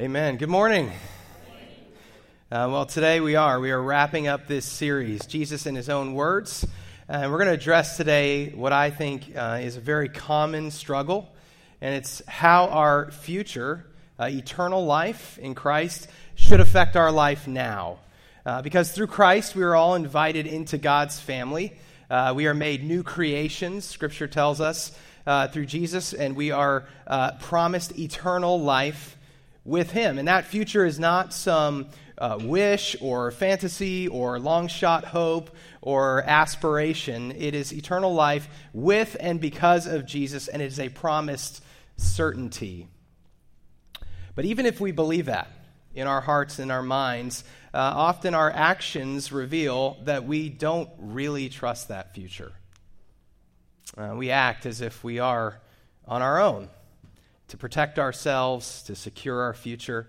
Amen. Good morning. Uh, well, today we are. We are wrapping up this series, Jesus in His Own Words. And we're going to address today what I think uh, is a very common struggle, and it's how our future, uh, eternal life in Christ, should affect our life now. Uh, because through Christ, we are all invited into God's family. Uh, we are made new creations, Scripture tells us, uh, through Jesus, and we are promised eternal life with Him. And that future is not some uh, wish or fantasy or long shot hope or aspiration. It is eternal life with and because of Jesus, and it is a promised certainty. But even if we believe that in our hearts and our minds, uh, often our actions reveal that we don't really trust that future. Uh, we act as if we are on our own to protect ourselves, to secure our future.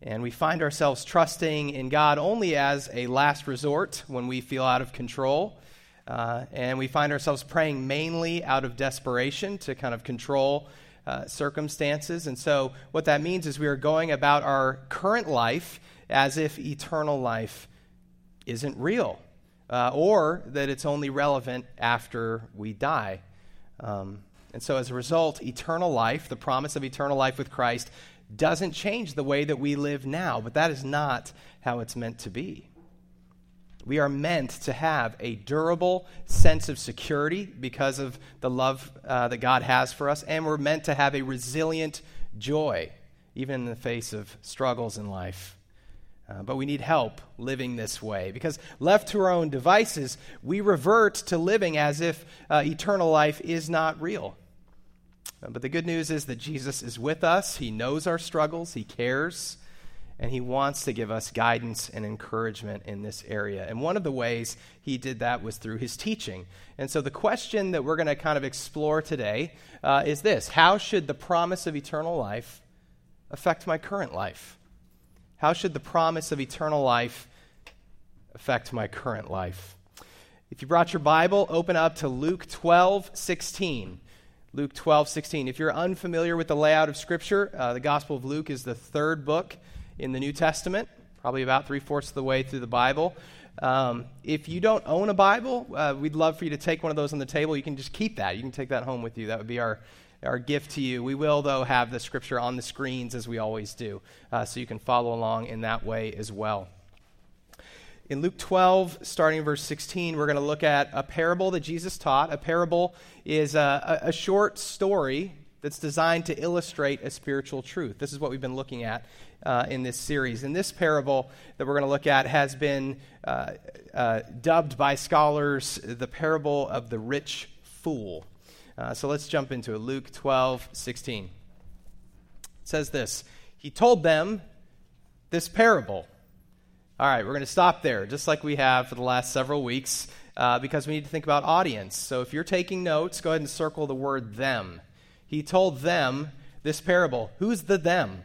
And we find ourselves trusting in God only as a last resort when we feel out of control. Uh, and we find ourselves praying mainly out of desperation to kind of control uh, circumstances. And so, what that means is we are going about our current life as if eternal life isn't real, uh, or that it's only relevant after we die. Um, and so, as a result, eternal life, the promise of eternal life with Christ, doesn't change the way that we live now, but that is not how it's meant to be. We are meant to have a durable sense of security because of the love uh, that God has for us, and we're meant to have a resilient joy, even in the face of struggles in life. Uh, but we need help living this way because, left to our own devices, we revert to living as if uh, eternal life is not real. Uh, but the good news is that Jesus is with us. He knows our struggles, He cares, and He wants to give us guidance and encouragement in this area. And one of the ways He did that was through His teaching. And so the question that we're going to kind of explore today uh, is this How should the promise of eternal life affect my current life? How should the promise of eternal life affect my current life? If you brought your Bible, open up to Luke 12, 16. Luke 12, 16. If you're unfamiliar with the layout of Scripture, uh, the Gospel of Luke is the third book in the New Testament, probably about three fourths of the way through the Bible. Um, if you don't own a Bible, uh, we'd love for you to take one of those on the table. You can just keep that. You can take that home with you. That would be our our gift to you. We will, though, have the scripture on the screens as we always do, uh, so you can follow along in that way as well. In Luke 12, starting verse 16, we're going to look at a parable that Jesus taught. A parable is a, a, short story that's designed to illustrate a spiritual truth. This is what we've been looking at uh, in this series. And this parable that we're going to look at has been uh, uh, dubbed by scholars the parable of the rich fool. Uh, so let's jump into it. Luke 12, 16. It says this He told them this parable. All right, we're going to stop there, just like we have for the last several weeks, uh, because we need to think about audience. So if you're taking notes, go ahead and circle the word them. He told them this parable. Who's the them?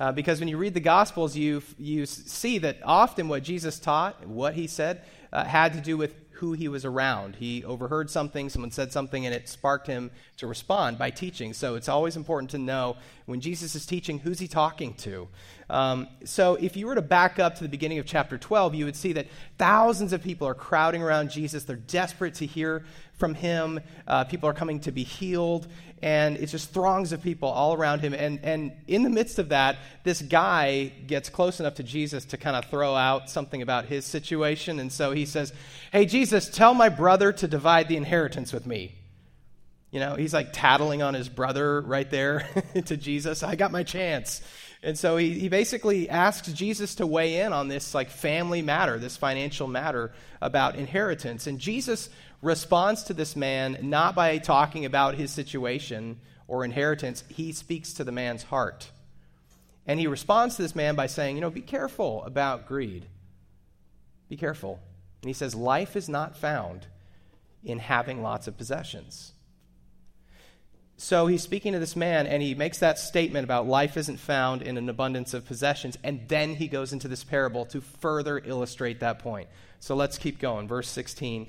Uh, because when you read the Gospels, you, you see that often what Jesus taught, what he said, uh, had to do with who he was around. He overheard something, someone said something, and it sparked him to respond by teaching. So it's always important to know when Jesus is teaching, who's he talking to? Um, so if you were to back up to the beginning of chapter 12, you would see that thousands of people are crowding around Jesus. They're desperate to hear from him. Uh, people are coming to be healed, and it's just throngs of people all around him. And, and in the midst of that, this guy gets close enough to Jesus to kind of throw out something about his situation. And so he says, Hey, Jesus, tell my brother to divide the inheritance with me. You know, he's like tattling on his brother right there to Jesus. I got my chance. And so he, he basically asks Jesus to weigh in on this like family matter, this financial matter about inheritance. And Jesus responds to this man not by talking about his situation or inheritance, he speaks to the man's heart. And he responds to this man by saying, You know, be careful about greed. Be careful. And he says, Life is not found in having lots of possessions. So he's speaking to this man, and he makes that statement about life isn't found in an abundance of possessions, and then he goes into this parable to further illustrate that point. So let's keep going. Verse 16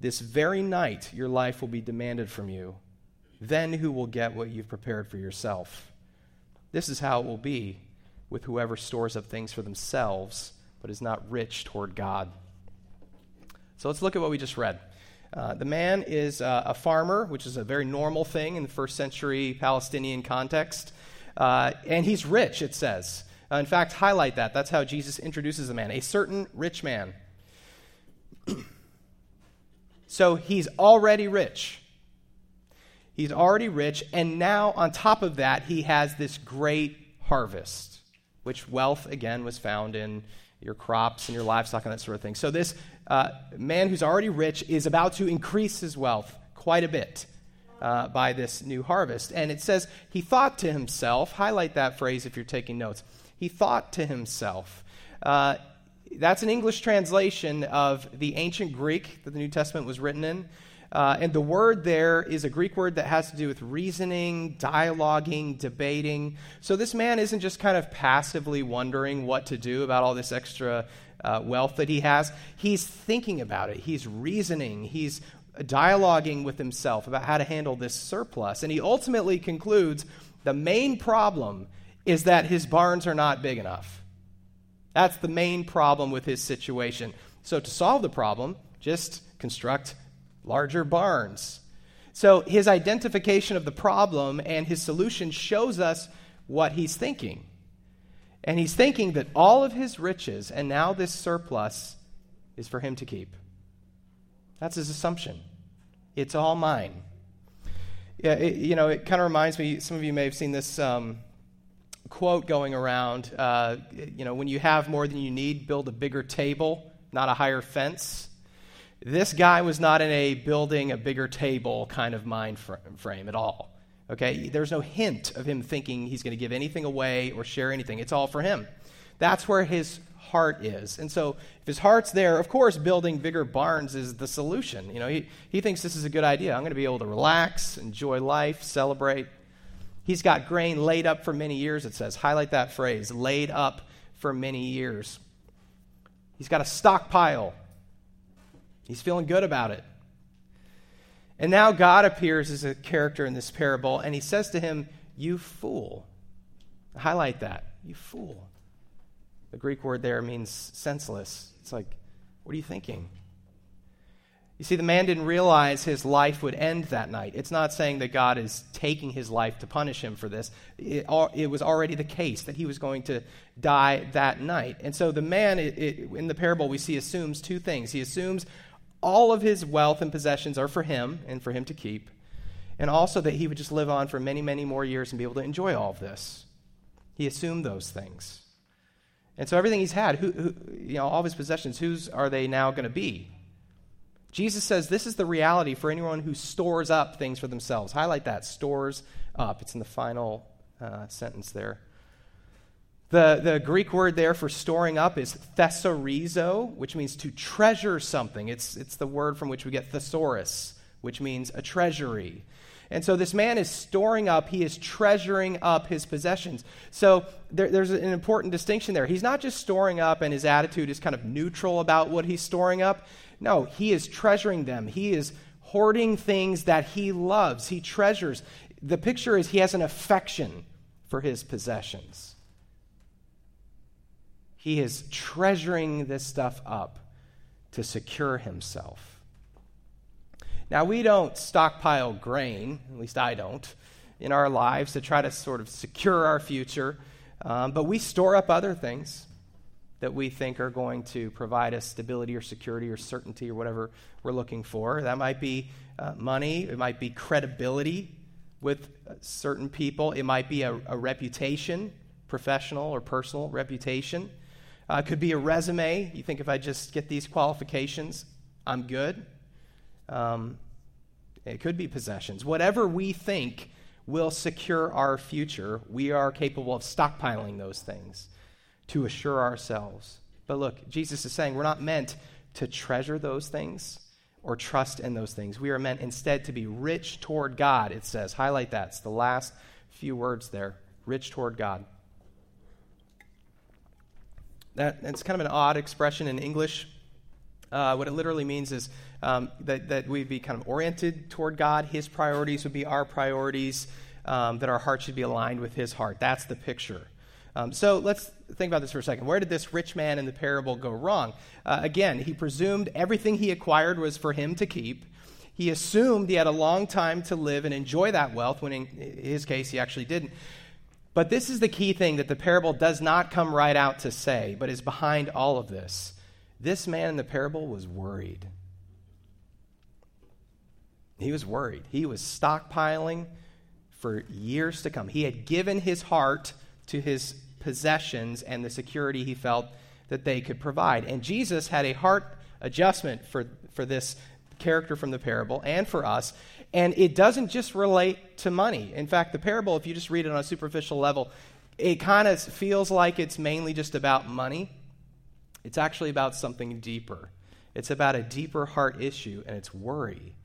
this very night your life will be demanded from you. Then who will get what you've prepared for yourself? This is how it will be with whoever stores up things for themselves, but is not rich toward God. So let's look at what we just read. Uh, the man is uh, a farmer, which is a very normal thing in the first century Palestinian context. Uh, and he's rich, it says. Uh, in fact, highlight that. That's how Jesus introduces the man a certain rich man. So he's already rich. He's already rich, and now on top of that, he has this great harvest which wealth, again, was found in your crops and your livestock and that sort of thing. So, this uh, man who's already rich is about to increase his wealth quite a bit uh, by this new harvest. And it says, he thought to himself, highlight that phrase if you're taking notes. He thought to himself. Uh, that's an English translation of the ancient Greek that the New Testament was written in. Uh, and the word there is a Greek word that has to do with reasoning, dialoguing, debating. So this man isn't just kind of passively wondering what to do about all this extra uh, wealth that he has. He's thinking about it, he's reasoning, he's dialoguing with himself about how to handle this surplus. And he ultimately concludes the main problem is that his barns are not big enough. That's the main problem with his situation. So, to solve the problem, just construct larger barns. So his identification of the problem and his solution shows us what he's thinking. And he's thinking that all of his riches and now this surplus is for him to keep. That's his assumption. It's all mine. Yeah, it, you know, it kind of reminds me, some of you may have seen this um, quote going around. Uh, you know, when you have more than you need, build a bigger table, not a higher fence. This guy was not in a building a bigger table kind of mind frame at all. Okay? There's no hint of him thinking he's going to give anything away or share anything. It's all for him. That's where his heart is. And so, if his heart's there, of course, building bigger barns is the solution. You know, he, he thinks this is a good idea. I'm going to be able to relax, enjoy life, celebrate. He's got grain laid up for many years, it says. Highlight that phrase laid up for many years. He's got a stockpile He's feeling good about it. And now God appears as a character in this parable, and he says to him, You fool. Highlight that. You fool. The Greek word there means senseless. It's like, what are you thinking? You see, the man didn't realize his life would end that night. It's not saying that God is taking his life to punish him for this. It, it was already the case that he was going to die that night. And so the man, it, it, in the parable, we see assumes two things. He assumes all of his wealth and possessions are for him and for him to keep, and also that he would just live on for many, many more years and be able to enjoy all of this. He assumed those things. And so everything he's had, who, who, you know, all of his possessions, whose are they now going to be? Jesus says this is the reality for anyone who stores up things for themselves. Highlight that, stores up. It's in the final uh, sentence there. The, the Greek word there for storing up is thesaurizo, which means to treasure something. It's, it's the word from which we get thesaurus, which means a treasury. And so this man is storing up, he is treasuring up his possessions. So there, there's an important distinction there. He's not just storing up and his attitude is kind of neutral about what he's storing up. No, he is treasuring them. He is hoarding things that he loves, he treasures. The picture is he has an affection for his possessions. He is treasuring this stuff up to secure himself. Now, we don't stockpile grain, at least I don't, in our lives to try to sort of secure our future, um, but we store up other things that we think are going to provide us stability or security or certainty or whatever we're looking for. That might be uh, money, it might be credibility with uh, certain people, it might be a, a reputation, professional or personal reputation. Uh, it could be a resume. You think if I just get these qualifications, I'm good. Um, it could be possessions. Whatever we think will secure our future, we are capable of stockpiling those things to assure ourselves. But look, Jesus is saying we're not meant to treasure those things or trust in those things. We are meant instead to be rich toward God, it says. Highlight that. It's the last few words there rich toward God. That, it's kind of an odd expression in English. Uh, what it literally means is um, that, that we'd be kind of oriented toward God. His priorities would be our priorities, um, that our heart should be aligned with His heart. That's the picture. Um, so let's think about this for a second. Where did this rich man in the parable go wrong? Uh, again, he presumed everything he acquired was for him to keep. He assumed he had a long time to live and enjoy that wealth, when in his case, he actually didn't. But this is the key thing that the parable does not come right out to say, but is behind all of this. This man in the parable was worried. He was worried. He was stockpiling for years to come. He had given his heart to his possessions and the security he felt that they could provide. And Jesus had a heart adjustment for, for this character from the parable and for us. And it doesn't just relate to money. In fact, the parable, if you just read it on a superficial level, it kind of feels like it's mainly just about money. It's actually about something deeper. It's about a deeper heart issue, and it's worry.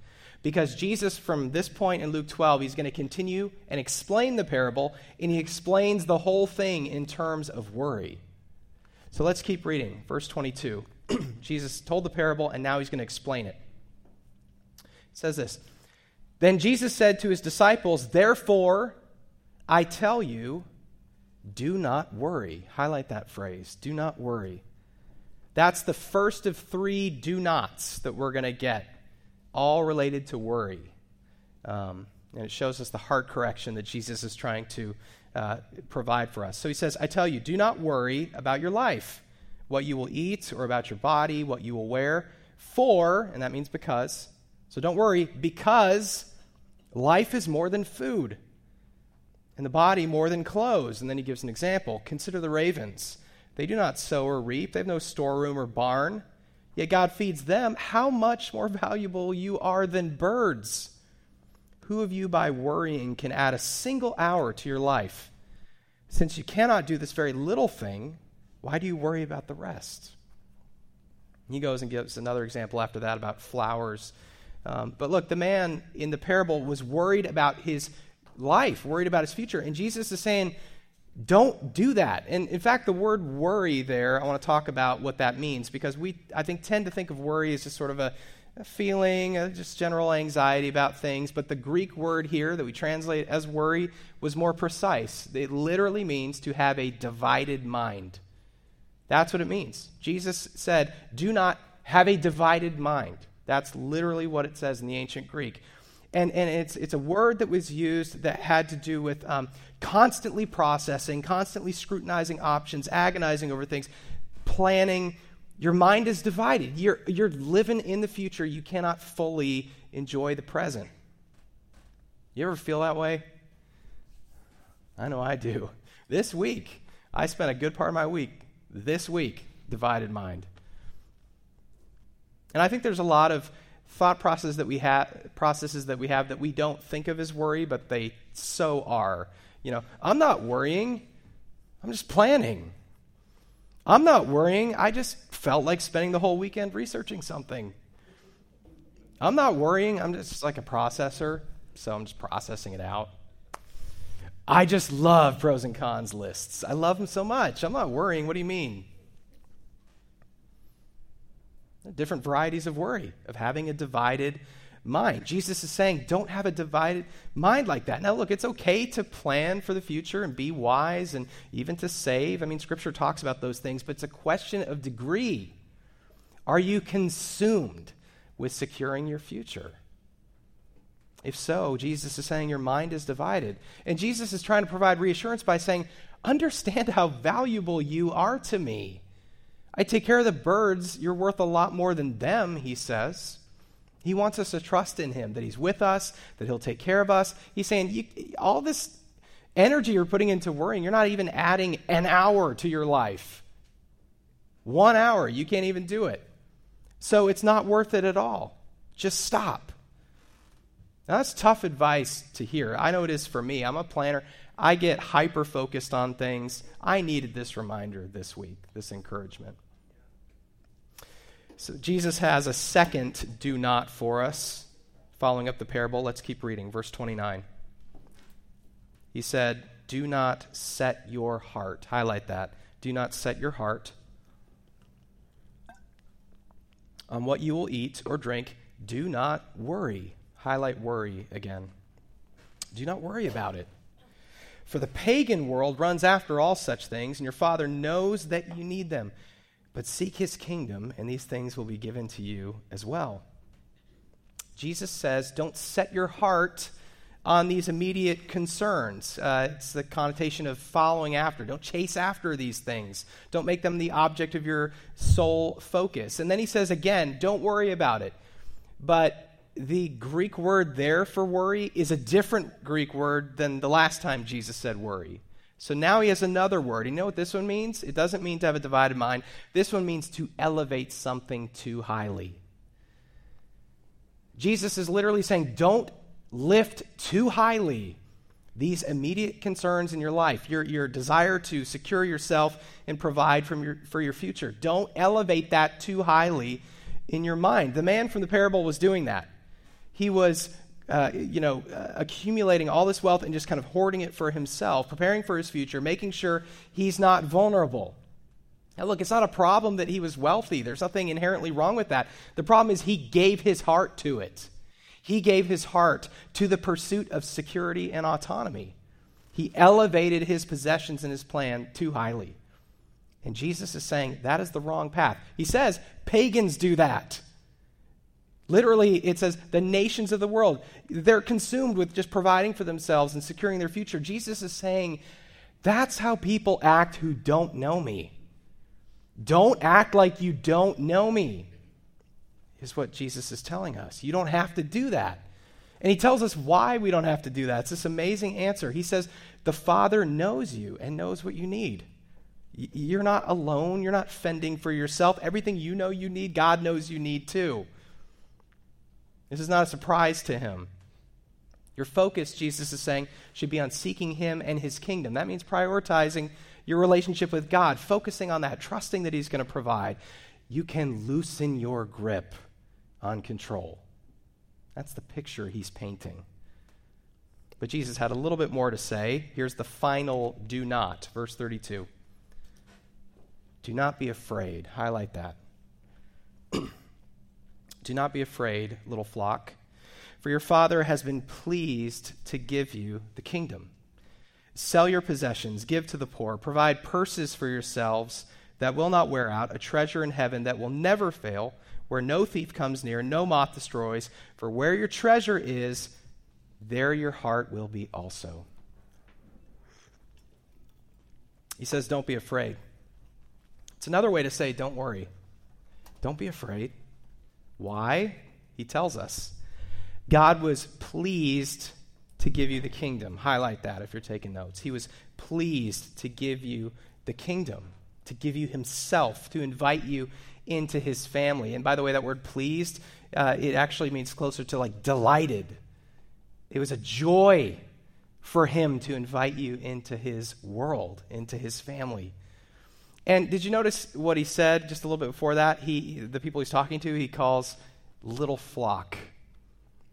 Because Jesus, from this point in Luke 12, he's going to continue and explain the parable, and he explains the whole thing in terms of worry. So let's keep reading. Verse 22. Jesus told the parable, and now he's going to explain it. It says this Then Jesus said to his disciples, Therefore, I tell you, do not worry. Highlight that phrase do not worry. That's the first of three do nots that we're going to get all related to worry. Um, and it shows us the heart correction that Jesus is trying to uh, provide for us. So he says, I tell you, do not worry about your life, what you will eat, or about your body, what you will wear. For, and that means because, so don't worry, because life is more than food, and the body more than clothes. And then he gives an example. Consider the ravens. They do not sow or reap, they have no storeroom or barn yet God feeds them, how much more valuable you are than birds. Who of you, by worrying, can add a single hour to your life? Since you cannot do this very little thing, why do you worry about the rest? He goes and gives another example after that about flowers. Um, but look, the man in the parable was worried about his life, worried about his future. And Jesus is saying, don't do that. And in fact, the word worry there, I want to talk about what that means because we, I think, tend to think of worry as just sort of a, a feeling, a just general anxiety about things. But the Greek word here that we translate as worry was more precise. It literally means to have a divided mind. That's what it means. Jesus said, do not have a divided mind. That's literally what it says in the ancient Greek. And, and it's, it's a word that was used that had to do with um, constantly processing, constantly scrutinizing options, agonizing over things, planning. Your mind is divided. You're, you're living in the future. You cannot fully enjoy the present. You ever feel that way? I know I do. This week, I spent a good part of my week, this week, divided mind. And I think there's a lot of thought processes that we have processes that we have that we don't think of as worry, but they so are. You know, I'm not worrying. I'm just planning. I'm not worrying. I just felt like spending the whole weekend researching something. I'm not worrying. I'm just like a processor, so I'm just processing it out. I just love pros and cons lists. I love them so much. I'm not worrying. What do you mean? Different varieties of worry, of having a divided mind. Jesus is saying, don't have a divided mind like that. Now, look, it's okay to plan for the future and be wise and even to save. I mean, Scripture talks about those things, but it's a question of degree. Are you consumed with securing your future? If so, Jesus is saying your mind is divided. And Jesus is trying to provide reassurance by saying, understand how valuable you are to me. I take care of the birds. You're worth a lot more than them, he says. He wants us to trust in him, that he's with us, that he'll take care of us. He's saying, all this energy you're putting into worrying, you're not even adding an hour to your life. One hour, you can't even do it. So it's not worth it at all. Just stop. Now, that's tough advice to hear. I know it is for me. I'm a planner. I get hyper focused on things. I needed this reminder this week, this encouragement. So, Jesus has a second do not for us. Following up the parable, let's keep reading. Verse 29. He said, Do not set your heart. Highlight that. Do not set your heart on what you will eat or drink. Do not worry. Highlight worry again. Do not worry about it. For the pagan world runs after all such things, and your Father knows that you need them. But seek his kingdom, and these things will be given to you as well. Jesus says, Don't set your heart on these immediate concerns. Uh, it's the connotation of following after. Don't chase after these things. Don't make them the object of your sole focus. And then he says again, don't worry about it. But the Greek word there for worry is a different Greek word than the last time Jesus said worry. So now he has another word. You know what this one means? It doesn't mean to have a divided mind. This one means to elevate something too highly. Jesus is literally saying, don't lift too highly these immediate concerns in your life, your, your desire to secure yourself and provide from your, for your future. Don't elevate that too highly in your mind. The man from the parable was doing that. He was, uh, you know, uh, accumulating all this wealth and just kind of hoarding it for himself, preparing for his future, making sure he's not vulnerable. Now, look, it's not a problem that he was wealthy. There's nothing inherently wrong with that. The problem is he gave his heart to it. He gave his heart to the pursuit of security and autonomy. He elevated his possessions and his plan too highly. And Jesus is saying that is the wrong path. He says pagans do that. Literally, it says the nations of the world, they're consumed with just providing for themselves and securing their future. Jesus is saying that's how people act who don't know me. Don't act like you don't know me is what Jesus is telling us. You don't have to do that. And he tells us why we don't have to do that. It's this amazing answer. He says, The Father knows you and knows what you need. You're not alone. You're not fending for yourself. Everything you know you need, God knows you need too. This is not a surprise to him. Your focus, Jesus is saying, should be on seeking him and his kingdom. That means prioritizing your relationship with God, focusing on that, trusting that he's going to provide. You can loosen your grip on control. That's the picture he's painting. But Jesus had a little bit more to say. Here's the final do not, verse 32. Do not be afraid. Highlight that. do not be afraid, little flock, for your Father has been pleased to give you the kingdom. Sell your possessions, give to the poor, provide purses for yourselves that will not wear out, a treasure in heaven that will never fail where no thief comes near, no moth destroys. For where your treasure is, there your heart will be also. He says, Don't be afraid. It's another way to say, Don't worry. Don't be afraid. Why? He tells us. God was pleased to give you the kingdom. Highlight that if you're taking notes. He was pleased to give you the kingdom, to give you Himself, to invite you into his family. And by the way, that word pleased, uh, it actually means closer to like delighted. It was a joy for him to invite you into his world, into his family. And did you notice what he said just a little bit before that? He, the people he's talking to, he calls little flock.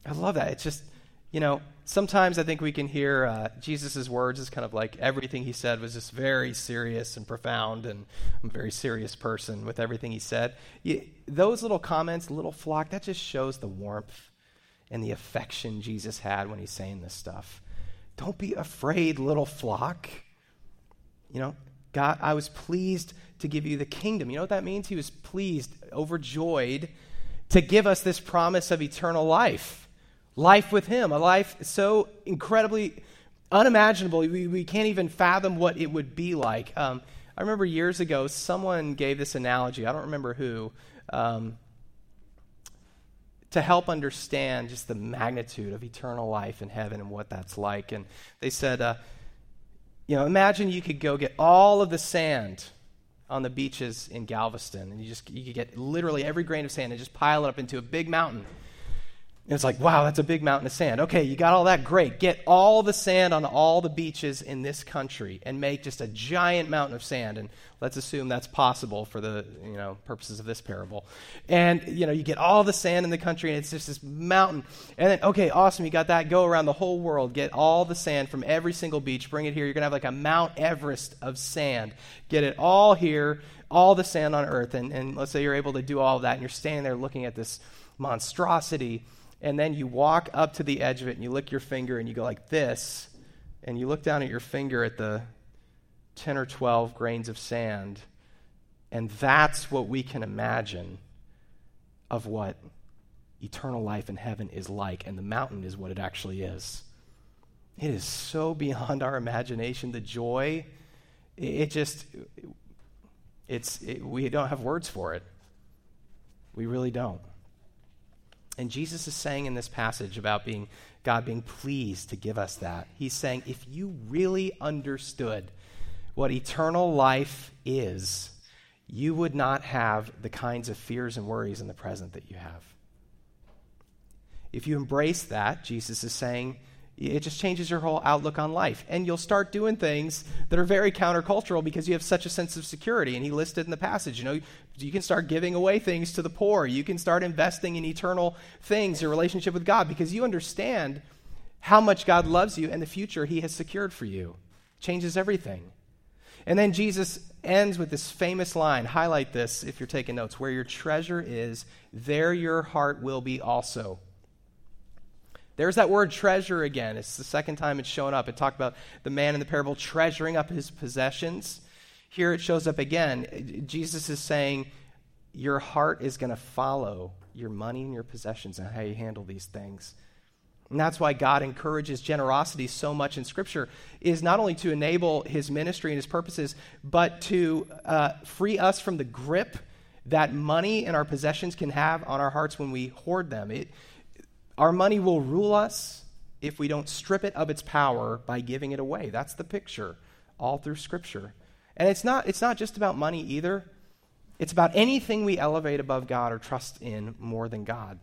I love that. It's just, you know, sometimes I think we can hear uh, Jesus' words as kind of like everything he said was just very serious and profound, and I'm a very serious person with everything he said. You, those little comments, little flock, that just shows the warmth and the affection Jesus had when he's saying this stuff. Don't be afraid, little flock. You know, God, I was pleased to give you the kingdom. You know what that means? He was pleased, overjoyed to give us this promise of eternal life life with Him, a life so incredibly unimaginable. We, we can't even fathom what it would be like. Um, I remember years ago, someone gave this analogy. I don't remember who. Um, to help understand just the magnitude of eternal life in heaven and what that's like. And they said, uh, you know, imagine you could go get all of the sand on the beaches in Galveston, and you just you could get literally every grain of sand and just pile it up into a big mountain. And it's like, wow, that's a big mountain of sand. Okay, you got all that. Great. Get all the sand on all the beaches in this country and make just a giant mountain of sand. And let's assume that's possible for the you know purposes of this parable. And you know, you get all the sand in the country, and it's just this mountain. And then, okay, awesome, you got that. Go around the whole world, get all the sand from every single beach, bring it here. You're gonna have like a Mount Everest of sand. Get it all here, all the sand on Earth. And, and let's say you're able to do all of that, and you're standing there looking at this monstrosity and then you walk up to the edge of it and you lick your finger and you go like this, and you look down at your finger at the 10 or 12 grains of sand, and that's what we can imagine of what eternal life in heaven is like, and the mountain is what it actually is. It is so beyond our imagination. The joy, it just, it's, it, we don't have words for it. We really don't. And Jesus is saying in this passage about being God being pleased to give us that. He's saying if you really understood what eternal life is, you would not have the kinds of fears and worries in the present that you have. If you embrace that, Jesus is saying, it just changes your whole outlook on life. And you'll start doing things that are very countercultural because you have such a sense of security. And he listed in the passage, you know, you can start giving away things to the poor. You can start investing in eternal things, your relationship with God, because you understand how much God loves you and the future he has secured for you. Changes everything. And then Jesus ends with this famous line. Highlight this if you're taking notes. Where your treasure is, there your heart will be also. There's that word treasure again. It's the second time it's shown up. It talked about the man in the parable treasuring up his possessions. Here it shows up again. Jesus is saying, Your heart is going to follow your money and your possessions and how you handle these things. And that's why God encourages generosity so much in Scripture, is not only to enable his ministry and his purposes, but to uh, free us from the grip that money and our possessions can have on our hearts when we hoard them. It, our money will rule us if we don't strip it of its power by giving it away. That's the picture all through Scripture. And it's not, it's not just about money either, it's about anything we elevate above God or trust in more than God.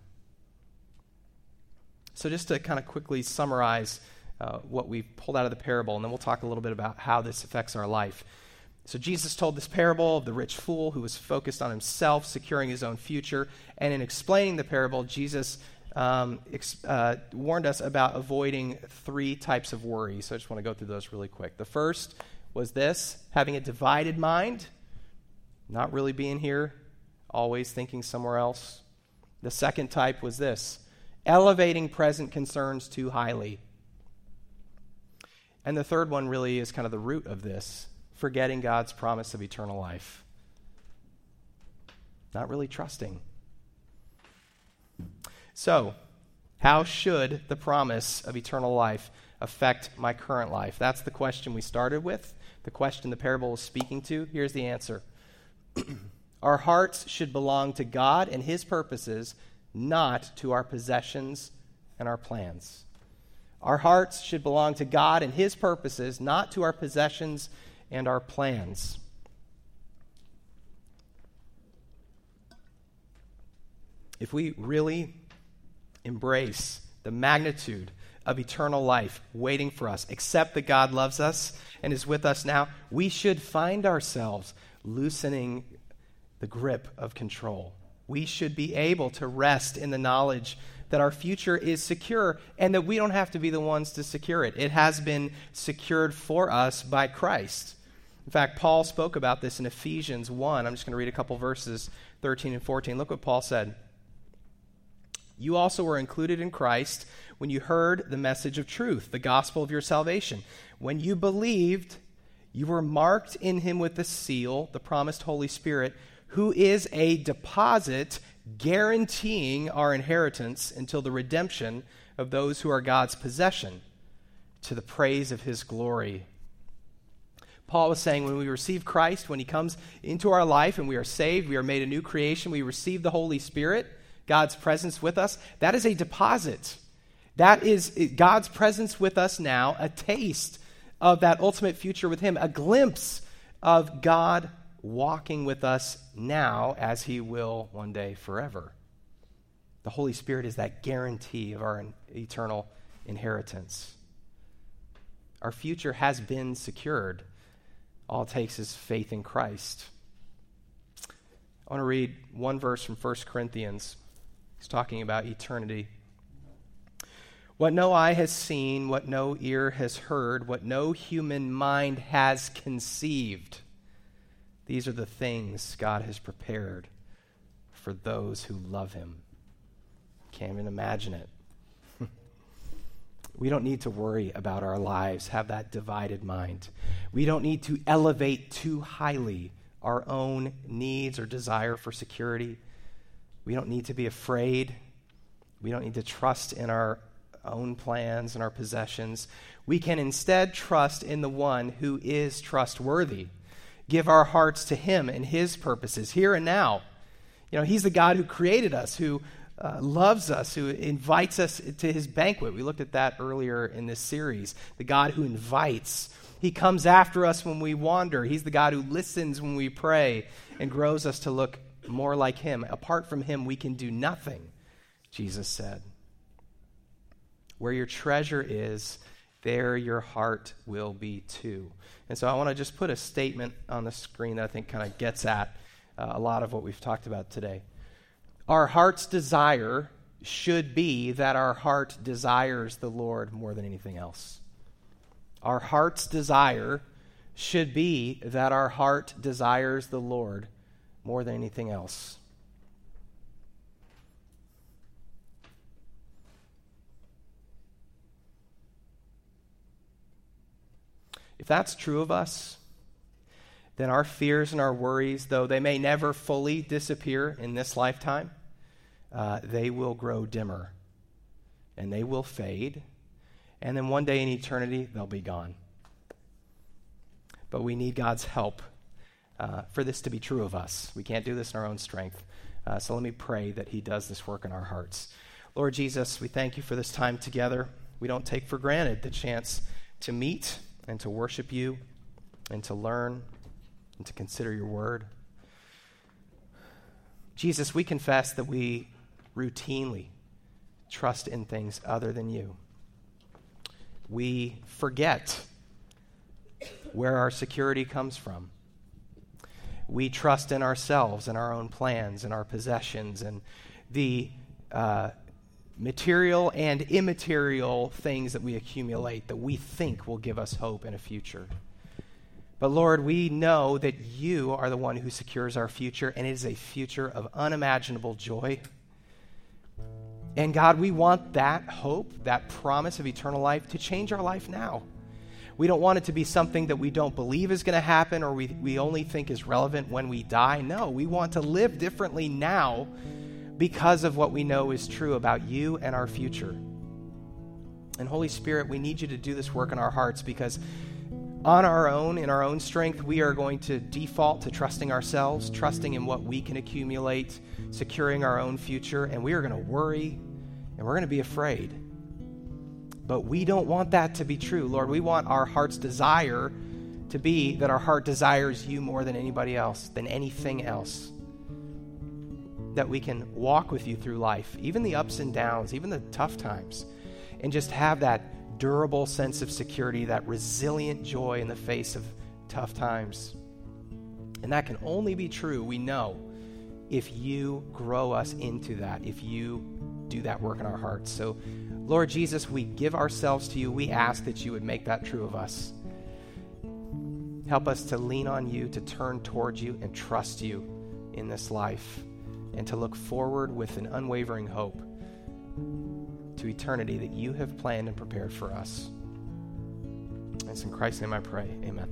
So, just to kind of quickly summarize uh, what we've pulled out of the parable, and then we'll talk a little bit about how this affects our life. So, Jesus told this parable of the rich fool who was focused on himself, securing his own future. And in explaining the parable, Jesus um, ex- uh, warned us about avoiding three types of worry. So I just want to go through those really quick. The first was this having a divided mind, not really being here, always thinking somewhere else. The second type was this elevating present concerns too highly. And the third one really is kind of the root of this forgetting God's promise of eternal life. Not really trusting. So, how should the promise of eternal life affect my current life? That's the question we started with, the question the parable is speaking to. Here's the answer Our hearts should belong to God and His purposes, not to our possessions and our plans. Our hearts should belong to God and His purposes, not to our possessions and our plans. If we really embrace the magnitude of eternal life waiting for us, accept that God loves us and is with us now, we should find ourselves loosening the grip of control. We should be able to rest in the knowledge that our future is secure and that we don't have to be the ones to secure it. It has been secured for us by Christ. In fact, Paul spoke about this in Ephesians 1. I'm just going to read a couple verses 13 and 14. Look what Paul said. You also were included in Christ when you heard the message of truth, the gospel of your salvation. When you believed, you were marked in him with the seal, the promised Holy Spirit, who is a deposit guaranteeing our inheritance until the redemption of those who are God's possession, to the praise of his glory. Paul was saying when we receive Christ, when he comes into our life and we are saved, we are made a new creation, we receive the Holy Spirit God's presence with us, that is a deposit. That is God's presence with us now, a taste of that ultimate future with Him, a glimpse of God walking with us now as He will one day forever. The Holy Spirit is that guarantee of our eternal inheritance. Our future has been secured. All it takes is faith in Christ. I want to read one verse from 1 Corinthians. He's talking about eternity. What no eye has seen, what no ear has heard, what no human mind has conceived, these are the things God has prepared for those who love Him. Can't even imagine it. we don't need to worry about our lives, have that divided mind. We don't need to elevate too highly our own needs or desire for security. We don't need to be afraid. We don't need to trust in our own plans and our possessions. We can instead trust in the one who is trustworthy. Give our hearts to him and his purposes here and now. You know, he's the God who created us, who uh, loves us, who invites us to his banquet. We looked at that earlier in this series. The God who invites. He comes after us when we wander. He's the God who listens when we pray and grows us to look more like him. Apart from him, we can do nothing, Jesus said. Where your treasure is, there your heart will be too. And so I want to just put a statement on the screen that I think kind of gets at uh, a lot of what we've talked about today. Our heart's desire should be that our heart desires the Lord more than anything else. Our heart's desire should be that our heart desires the Lord more than anything else. If that's true of us, then our fears and our worries, though they may never fully disappear in this lifetime, uh, they will grow dimmer and they will fade. And then one day in eternity, they'll be gone. But we need God's help uh, for this to be true of us. We can't do this in our own strength. Uh, so let me pray that He does this work in our hearts. Lord Jesus, we thank you for this time together. We don't take for granted the chance to meet and to worship you and to learn and to consider your word. Jesus, we confess that we routinely trust in things other than you. We forget where our security comes from. We trust in ourselves and our own plans and our possessions and the uh, material and immaterial things that we accumulate that we think will give us hope in a future. But Lord, we know that you are the one who secures our future, and it is a future of unimaginable joy. And God, we want that hope, that promise of eternal life to change our life now. We don't want it to be something that we don't believe is going to happen or we, we only think is relevant when we die. No, we want to live differently now because of what we know is true about you and our future. And Holy Spirit, we need you to do this work in our hearts because on our own, in our own strength, we are going to default to trusting ourselves, trusting in what we can accumulate, securing our own future, and we are going to worry and we're going to be afraid. But we don't want that to be true, Lord. We want our heart's desire to be that our heart desires you more than anybody else, than anything else that we can walk with you through life, even the ups and downs, even the tough times, and just have that durable sense of security, that resilient joy in the face of tough times. And that can only be true, we know, if you grow us into that, if you do that work in our hearts. So, Lord Jesus, we give ourselves to you. We ask that you would make that true of us. Help us to lean on you, to turn towards you, and trust you in this life and to look forward with an unwavering hope to eternity that you have planned and prepared for us. It's in Christ's name I pray. Amen.